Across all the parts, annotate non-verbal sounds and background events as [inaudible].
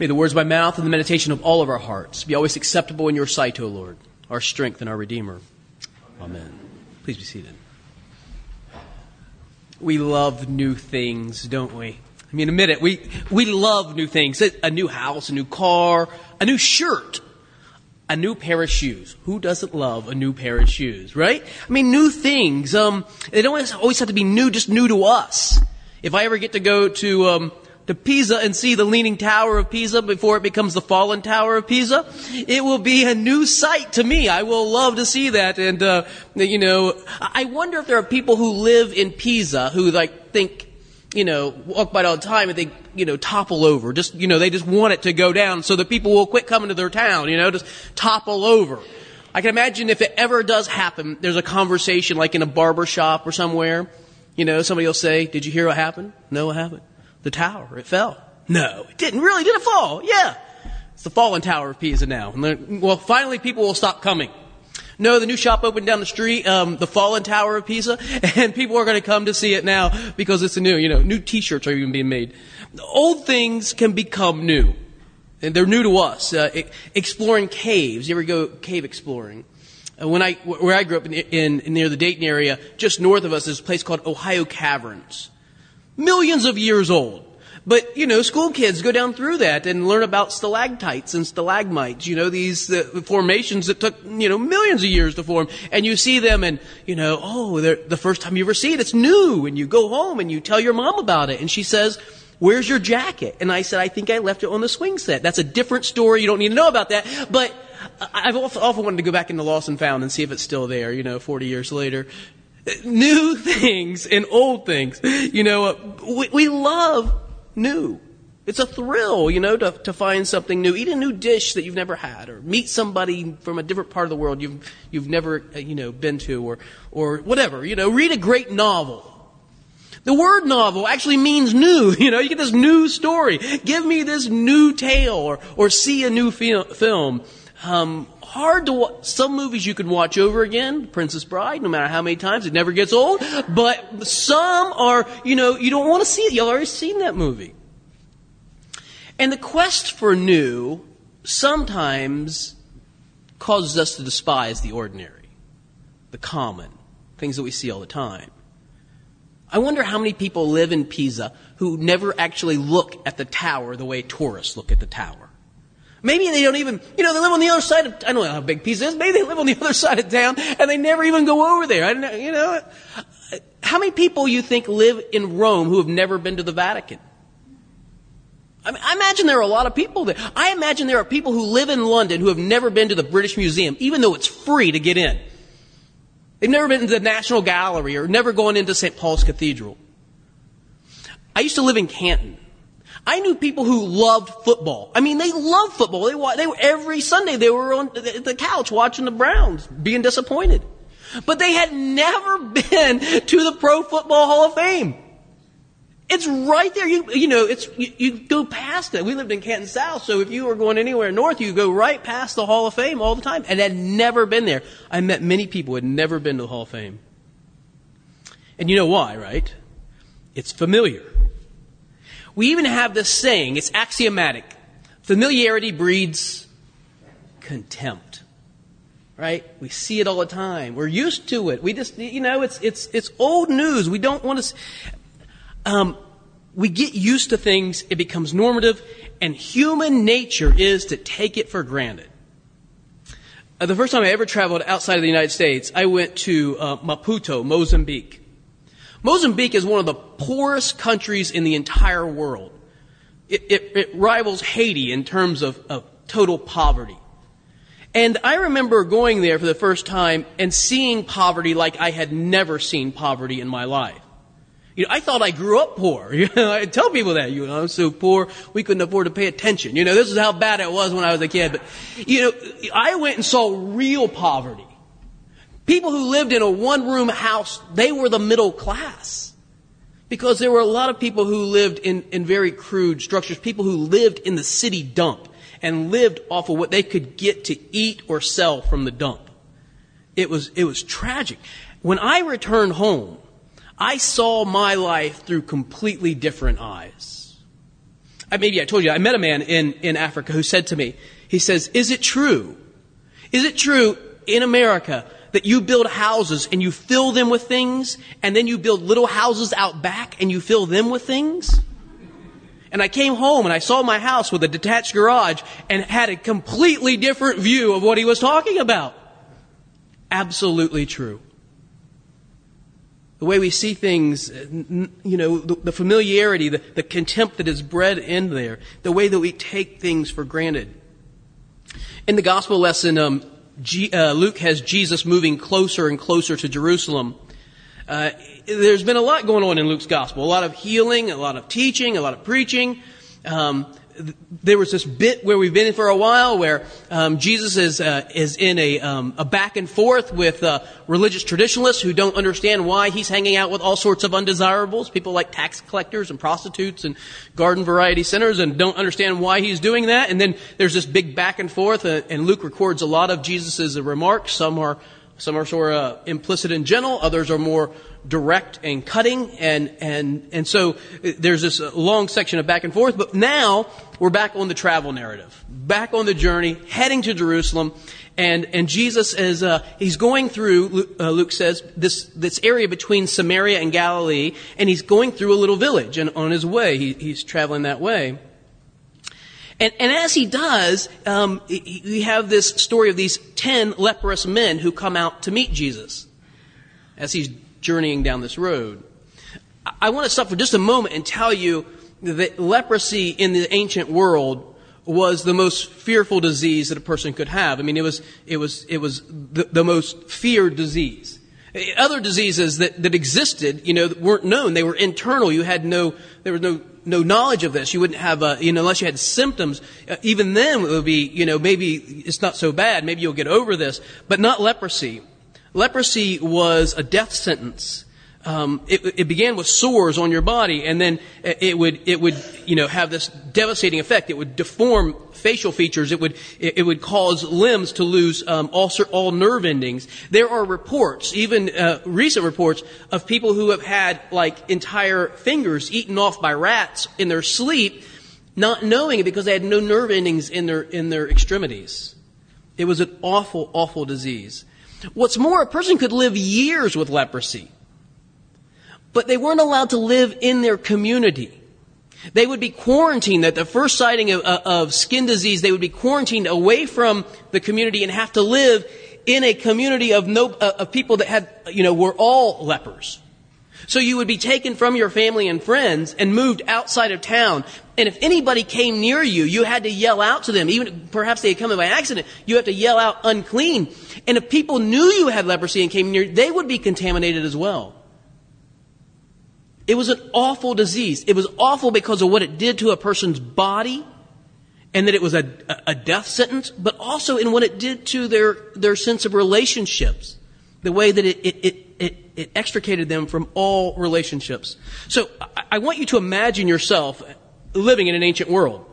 May the words of my mouth and the meditation of all of our hearts be always acceptable in your sight, O Lord, our strength and our Redeemer. Amen. Please be seated. We love new things, don't we? I mean, admit it, we, we love new things. A new house, a new car, a new shirt, a new pair of shoes. Who doesn't love a new pair of shoes, right? I mean, new things. Um, they don't always have to be new, just new to us. If I ever get to go to, um, to Pisa and see the Leaning Tower of Pisa before it becomes the Fallen Tower of Pisa. It will be a new sight to me. I will love to see that. And, uh, you know, I wonder if there are people who live in Pisa who like think, you know, walk by all the time and they, you know, topple over. Just, you know, they just want it to go down so that people will quit coming to their town, you know, just topple over. I can imagine if it ever does happen, there's a conversation like in a barber shop or somewhere. You know, somebody will say, did you hear what happened? No, what happened? The tower. It fell. No, it didn't really. Did it fall? Yeah. It's the fallen tower of Pisa now. Well, finally people will stop coming. No, the new shop opened down the street, um, the fallen tower of Pisa, [laughs] and people are going to come to see it now because it's a new, you know, new t-shirts are even being made. Old things can become new. And they're new to us. Uh, exploring caves. You ever go cave exploring? Uh, when I, where I grew up in, in, near the Dayton area, just north of us, is a place called Ohio Caverns millions of years old. But, you know, school kids go down through that and learn about stalactites and stalagmites, you know, these uh, formations that took, you know, millions of years to form. And you see them and, you know, oh, the first time you ever see it, it's new. And you go home and you tell your mom about it. And she says, where's your jacket? And I said, I think I left it on the swing set. That's a different story. You don't need to know about that. But I've often wanted to go back into Lost and Found and see if it's still there, you know, 40 years later new [laughs] things and old things. You know, we, we love new. It's a thrill, you know, to, to find something new. Eat a new dish that you've never had, or meet somebody from a different part of the world you've, you've never, uh, you know, been to, or, or whatever. You know, read a great novel. The word novel actually means new. [laughs] You know, you get this new story. Give me this new tale, or, or see a new film. Um, hard to watch. Some movies you can watch over again, Princess Bride, no matter how many times, it never gets old. But some are, you know, you don't want to see it. You've already seen that movie. And the quest for new sometimes causes us to despise the ordinary, the common, things that we see all the time. I wonder how many people live in Pisa who never actually look at the tower the way tourists look at the tower. Maybe they don't even, you know, they live on the other side of, I don't know how big Pisa is, maybe they live on the [laughs] other side of town and they never even go over there. I don't know, you know. How many people you think live in Rome who have never been to the Vatican? I, mean, I imagine there are a lot of people there. I imagine there are people who live in London who have never been to the British Museum, even though it's free to get in. They've never been to the National Gallery or never gone into St. Paul's Cathedral. I used to live in Canton. I knew people who loved football. I mean, they loved football. They, they were, every Sunday they were on the couch watching the Browns, being disappointed. But they had never [laughs] been to the Pro Football Hall of Fame. It's right there. You, you know, it's, you, you go past it. We lived in Canton South, so if you were going anywhere north, you go right past the Hall of Fame all the time and had never been there. I met many people who had never been to the Hall of Fame. And you know why, right? It's familiar. We even have this saying, it's axiomatic. Familiarity breeds contempt. Right? We see it all the time. We're used to it. We just, you know, it's, it's, it's old news. We don't want to, um, we get used to things, it becomes normative, and human nature is to take it for granted. Uh, the first time I ever traveled outside of the United States, I went to uh, Maputo, Mozambique. Mozambique is one of the poorest countries in the entire world. It, it, it rivals Haiti in terms of, of total poverty. And I remember going there for the first time and seeing poverty like I had never seen poverty in my life. You know, I thought I grew up poor. [laughs] You know, I tell people that, you know, I'm so poor we couldn't afford to pay attention. You know, this is how bad it was when I was a kid. But, you know, I went and saw real poverty. People who lived in a one room house, they were the middle class. Because there were a lot of people who lived in, in very crude structures, people who lived in the city dump and lived off of what they could get to eat or sell from the dump. It was, it was tragic. When I returned home, I saw my life through completely different eyes. I, maybe I told you, I met a man in, in Africa who said to me, he says, is it true? Is it true in America that you build houses and you fill them with things and then you build little houses out back and you fill them with things? And I came home and I saw my house with a detached garage and had a completely different view of what he was talking about. Absolutely true. The way we see things, you know, the, the familiarity, the, the contempt that is bred in there, the way that we take things for granted. In the gospel lesson, um, G, uh, Luke has Jesus moving closer and closer to Jerusalem. Uh, there's been a lot going on in Luke's gospel. A lot of healing, a lot of teaching, a lot of preaching. Um, there was this bit where we've been in for a while where um, Jesus is uh, is in a um, a back and forth with uh, religious traditionalists who don't understand why he's hanging out with all sorts of undesirables, people like tax collectors and prostitutes and garden variety sinners, and don't understand why he's doing that. And then there's this big back and forth, uh, and Luke records a lot of Jesus's remarks. Some are some are sort of implicit and gentle, others are more direct and cutting, and, and, and so there's this long section of back and forth, but now we're back on the travel narrative, back on the journey, heading to Jerusalem, and, and Jesus is, uh, he's going through, uh, Luke says, this, this area between Samaria and Galilee, and he's going through a little village, and on his way, he, he's traveling that way. And, and as he does, um, we have this story of these ten leprous men who come out to meet Jesus as he's journeying down this road. I want to stop for just a moment and tell you that leprosy in the ancient world was the most fearful disease that a person could have. I mean, it was, it was, it was the, the most feared disease. Other diseases that, that existed, you know, weren't known. They were internal. You had no, there was no no knowledge of this. You wouldn't have, uh, you know, unless you had symptoms. Uh, even then, it would be, you know, maybe it's not so bad. Maybe you'll get over this, but not leprosy. Leprosy was a death sentence. Um, it, it, began with sores on your body, and then it would it would you know have this devastating effect. It would deform facial features. It would it, would cause limbs to lose um, all all nerve endings. There are reports, even uh, recent reports, of people who have had like entire fingers eaten off by rats in their sleep, not knowing it because they had no nerve endings in their in their extremities. It was an awful, awful disease. What's more, a person could live years with leprosy. But they weren't allowed to live in their community. They would be quarantined at the first sighting of, uh, of, skin disease. They would be quarantined away from the community and have to live in a community of no, uh, of people that had, you know, were all lepers. So you would be taken from your family and friends and moved outside of town. And if anybody came near you, you had to yell out to them. Even perhaps they had come in by accident. You have to yell out unclean. And if people knew you had leprosy and came near, they would be contaminated as well. It was an awful disease. It was awful because of what it did to a person's body and that it was a, a death sentence, but also in what it did to their, their sense of relationships. The way that it, it, it, it, it extricated them from all relationships. So I, I want you to imagine yourself living in an ancient world.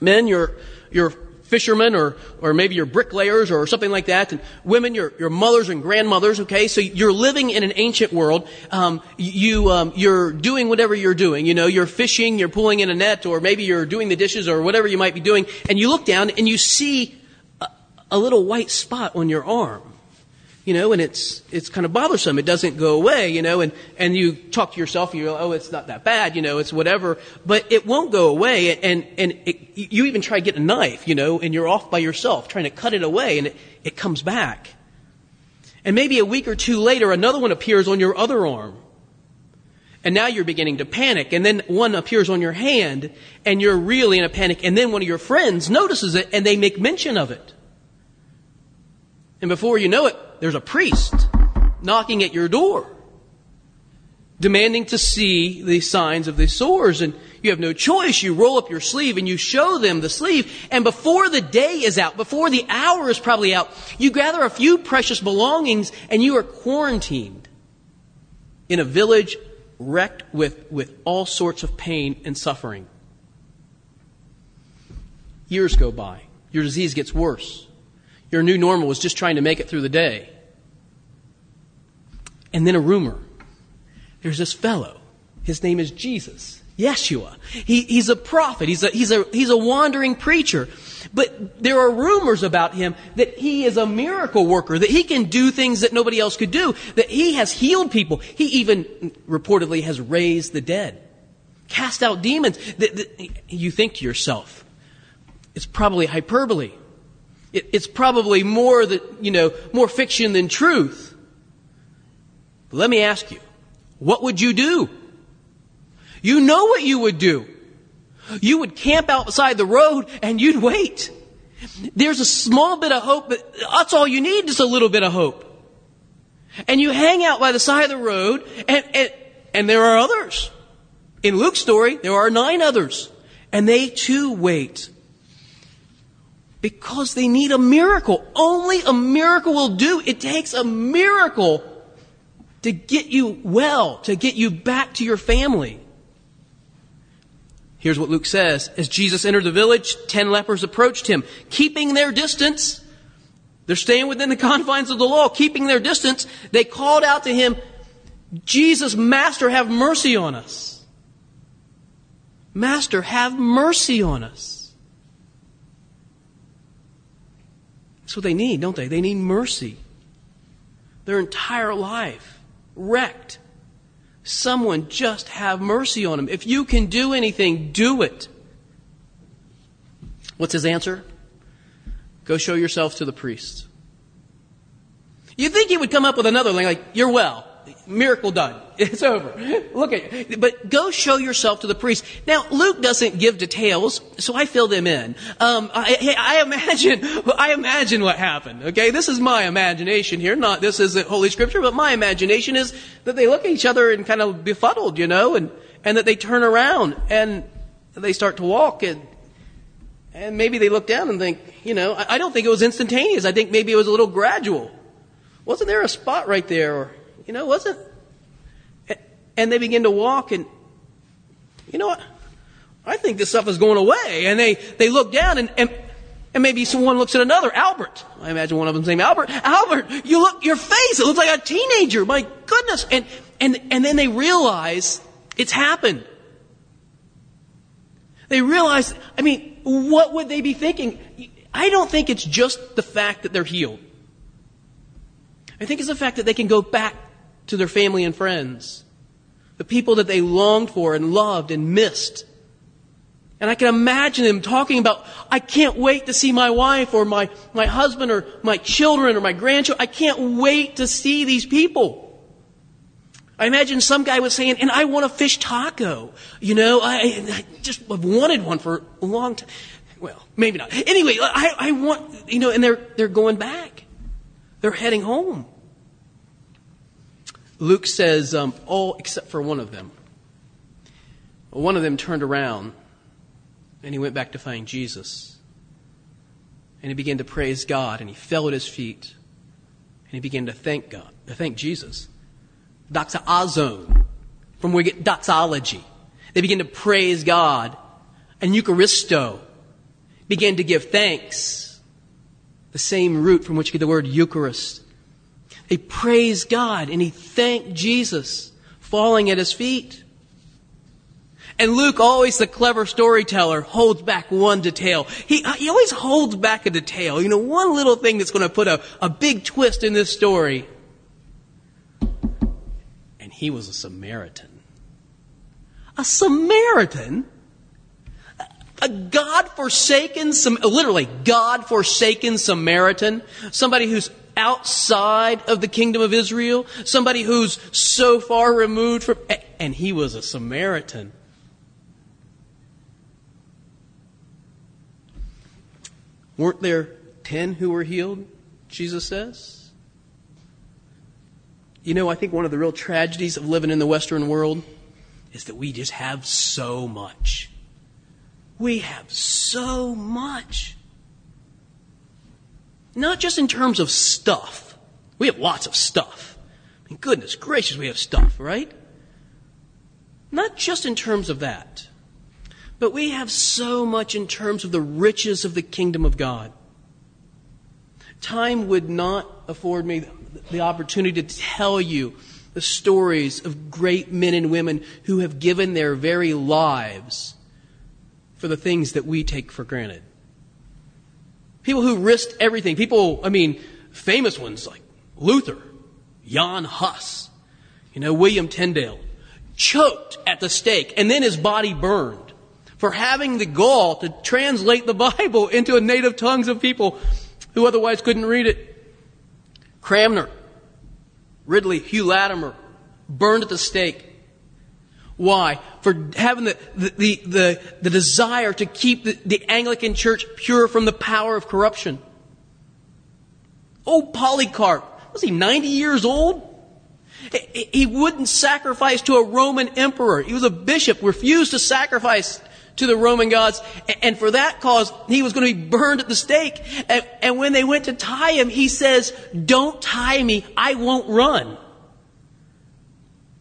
Men, you're, you're fishermen or, or maybe you're bricklayers or something like that. And women, your, your mothers and grandmothers, okay? So you're living in an ancient world. Um, you, um, you're doing whatever you're doing. You know, you're fishing, you're pulling in a net, or maybe you're doing the dishes or whatever you might be doing. And you look down and you see a, a little white spot on your arm you know, and it's, it's kind of bothersome. It doesn't go away, you know, and, and you talk to yourself, you go, oh, it's not that bad, you know, it's whatever, but it won't go away, and, and it, you even try to get a knife, you know, and you're off by yourself trying to cut it away, and it, it comes back. And maybe a week or two later, another one appears on your other arm. And now you're beginning to panic, and then one appears on your hand, and you're really in a panic, and then one of your friends notices it, and they make mention of it. And before you know it, there's a priest knocking at your door, demanding to see the signs of the sores. And you have no choice. You roll up your sleeve and you show them the sleeve. And before the day is out, before the hour is probably out, you gather a few precious belongings and you are quarantined in a village wrecked with, with all sorts of pain and suffering. Years go by. Your disease gets worse. Your new normal was just trying to make it through the day. And then a rumor. There's this fellow. His name is Jesus. Yeshua. He, he's a prophet. He's a, he's, a, he's a wandering preacher. But there are rumors about him that he is a miracle worker, that he can do things that nobody else could do, that he has healed people. He even reportedly has raised the dead, cast out demons. You think to yourself, it's probably hyperbole. It's probably more that, you know, more fiction than truth. But let me ask you, what would you do? You know what you would do. You would camp outside the road and you'd wait. There's a small bit of hope, but that's all you need, just a little bit of hope. And you hang out by the side of the road, and, and, and there are others. In Luke's story, there are nine others. And they too wait. Because they need a miracle. Only a miracle will do. It takes a miracle to get you well, to get you back to your family. Here's what Luke says. As Jesus entered the village, ten lepers approached him, keeping their distance. They're staying within the [laughs] confines of the law, keeping their distance. They called out to him, Jesus, Master, have mercy on us. Master, have mercy on us. That's what they need, don't they? They need mercy. Their entire life wrecked Someone just have mercy on him. If you can do anything, do it. What's his answer? Go show yourself to the priest. You think he would come up with another thing like, you're well. Miracle done. [laughs] It's over. Look at But go show yourself to the priest. Now, Luke doesn't give details, so I fill them in. Um, I, I, imagine, [laughs] I imagine what happened. Okay, this is my imagination here. Not this isn't Holy Scripture, but my imagination is that they look at each other and kind of befuddled, you know, and and that they turn around and they start to walk and and maybe they look down and think, you know, I, I don't think it was instantaneous. I think maybe it was a little gradual. Wasn't there a spot right there, or you know, wasn't and they begin to walk and, you know what? I think this stuff is going away. And they, they look down and, and, and maybe someone looks at another, Albert. I imagine one of them's named Albert. Albert, you look, your face, it looks like a teenager. My goodness. And, and, and then they realize it's happened. They realize, I mean, what would they be thinking? I don't think it's just the fact that they're healed. I think it's the fact that they can go back to their family and friends the people that they longed for and loved and missed. And I can imagine them talking about, I can't wait to see my wife or my, my husband or my children or my grandchildren. I can't wait to see these people. I imagine some guy was saying, and I want a fish taco. You know, I, I just have wanted one for a long time. Well, maybe not. Anyway, I, I want, you know, and they're, they're going back. They're heading home. Luke says, um, all except for one of them. One of them turned around and he went back to find Jesus. And he began to praise God and he fell at his feet and he began to thank God, to thank Jesus. Doxazon, from where we get doxology. They began to praise God and Eucharisto began to give thanks. The same root from which you get the word Eucharist. He praised God and he thanked Jesus, falling at his feet. And Luke, always the clever storyteller, holds back one detail. He, he always holds back a detail. You know, one little thing that's going to put a, a big twist in this story. And he was a Samaritan. A Samaritan? A God forsaken, literally God forsaken Samaritan. Somebody who's outside of the kingdom of Israel, somebody who's so far removed from, and he was a Samaritan. Weren't there ten who were healed? Jesus says. You know, I think one of the real tragedies of living in the Western world is that we just have so much. We have so much. Not just in terms of stuff. We have lots of stuff. I mean, goodness gracious, we have stuff, right? Not just in terms of that. But we have so much in terms of the riches of the kingdom of God. Time would not afford me the opportunity to tell you the stories of great men and women who have given their very lives for the things that we take for granted. People who risked everything. People, I mean, famous ones like Luther, Jan Hus, you know, William Tyndale, choked at the stake and then his body burned for having the gall to translate the [laughs] Bible into a native tongues of people who otherwise couldn't read it. Cranmer, Ridley, Hugh Latimer, burned at the stake. Why? For having the, the, the, the, desire to keep the, the Anglican Church pure from the power of corruption. Oh, Polycarp, was he 90 years old? He wouldn't sacrifice to a Roman emperor. He was a bishop, refused to sacrifice to the Roman gods. And for that cause, he was going to be burned at the stake. And when they went to tie him, he says, Don't tie me, I won't run.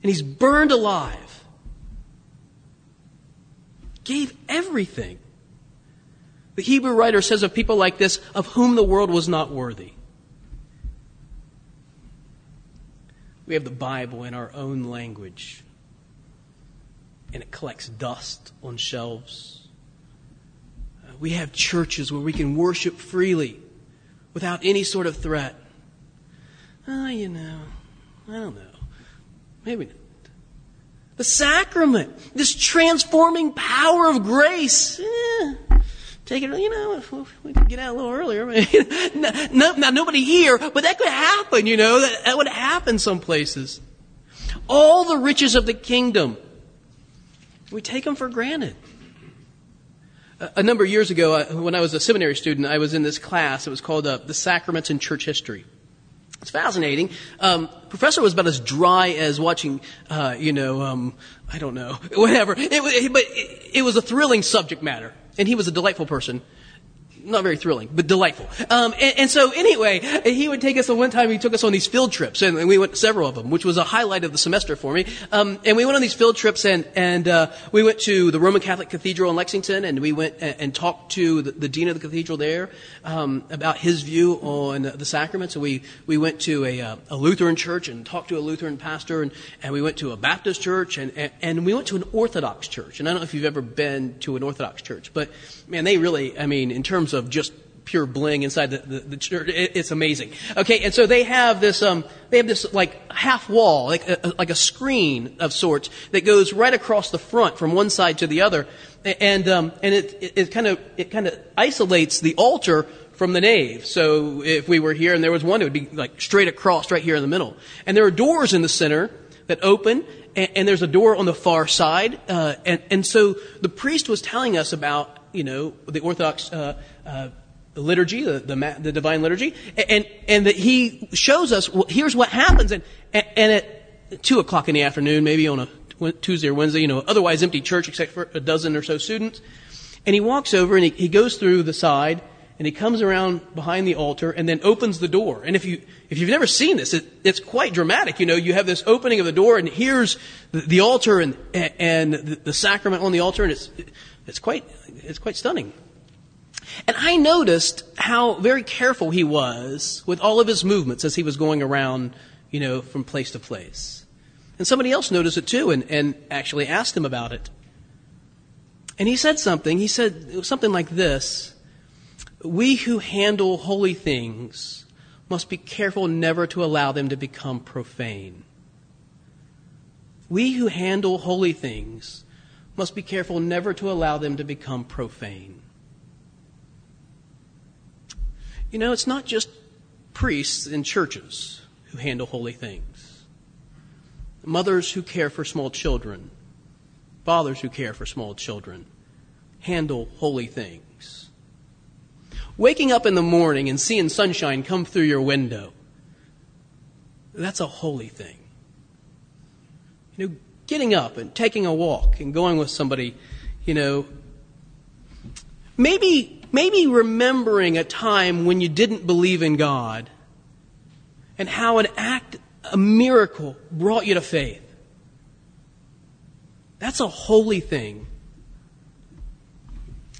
And he's burned alive gave everything. The Hebrew writer says of people like this, of whom the world was not worthy. We have the Bible in our own language, and it collects dust on shelves. Uh, we have churches where we can worship freely without any sort of threat. Ah, oh, you know, I don't know. Maybe the sacrament, this transforming power of grace. Eh, take it, you know, we could get out a little earlier. [laughs] no, now, nobody here, but that could happen, you know, that, that would happen some places. All the riches of the kingdom, we take them for granted. A, a number of years ago, when I was a seminary student, I was in this class. It was called uh, The Sacraments in Church History. It's fascinating. Um, professor was about as dry as watching, uh, you know, um, I don't know, [laughs] whatever. It, but it, it was a thrilling subject matter, and he was a delightful person not very thrilling, but delightful. Um, and, and, so anyway, he would take us on one time. He took us on these field trips, and, we went several of them, which was a highlight of the semester for me. Um, and we went on these field trips, and and uh, we went to the Roman Catholic Cathedral in Lexington, and we went and, and talked to the, the, dean of the cathedral there um, about his view on the sacraments. And we we went to a, uh, a Lutheran church and talked to a Lutheran pastor, and, and we went to a Baptist church, and, and and we went to an Orthodox church. And I don't know if you've ever been to an Orthodox church, but man, they really, I mean, in terms of just pure bling inside the, the, the church. It, it's amazing. Okay, and so they have this, um, they have this like half wall, like a, like a screen of sorts that goes right across the front from one side to the other, and um, and it, it, it kind of it kind of isolates the altar from the nave. So if we were here and there was one, it would be like straight across right here in the middle. And there are doors in the center that open, and, and there's a door on the far side. Uh, and, and so the priest was telling us about, you know, the Orthodox uh, uh, liturgy, the, the, the, divine liturgy, and, and that he shows us, well, here's what happens, and, and at 2 o'clock in the afternoon, maybe on a Tuesday or Wednesday, you know, otherwise empty church except for a dozen or so students, and he walks over and he, he goes through the side, and he comes around behind the altar and then opens the door. And if you if you've never seen this, it, it's quite dramatic. You know, you have this opening of the door, and here's the, the altar and and the, the, sacrament on the altar, and it's it's quite it's quite stunning. And I noticed how very careful he was with all of his movements as he was going around, you know, from place to place. And somebody else noticed it too and, and actually asked him about it. And he said something. He said something like this We who handle holy things must be careful never to allow them to become profane. We who handle holy things must be careful never to allow them to become profane. You know, it's not just priests in churches who handle holy things. Mothers who care for small children, fathers who care for small children, handle holy things. Waking up in the morning and seeing sunshine come through your window, that's a holy thing. You know, getting up and taking a walk and going with somebody, you know, maybe Maybe remembering a time when you didn't believe in God and how an act, a miracle, brought you to faith. That's a holy thing.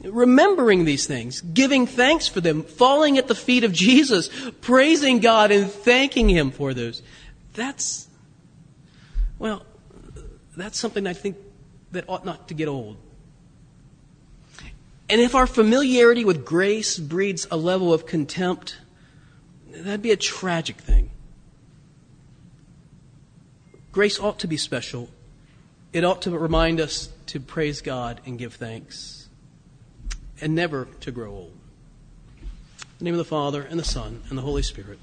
Remembering these things, giving thanks for them, falling at the feet of Jesus, praising God and thanking Him for those. That's Well, that's something I think that ought not to get old. And if our familiarity with grace breeds a level of contempt, that'd be a tragic thing. Grace ought to be special. It ought to remind us to praise God and give thanks, and never to grow old. In the name of the Father, and the Son, and the Holy Spirit.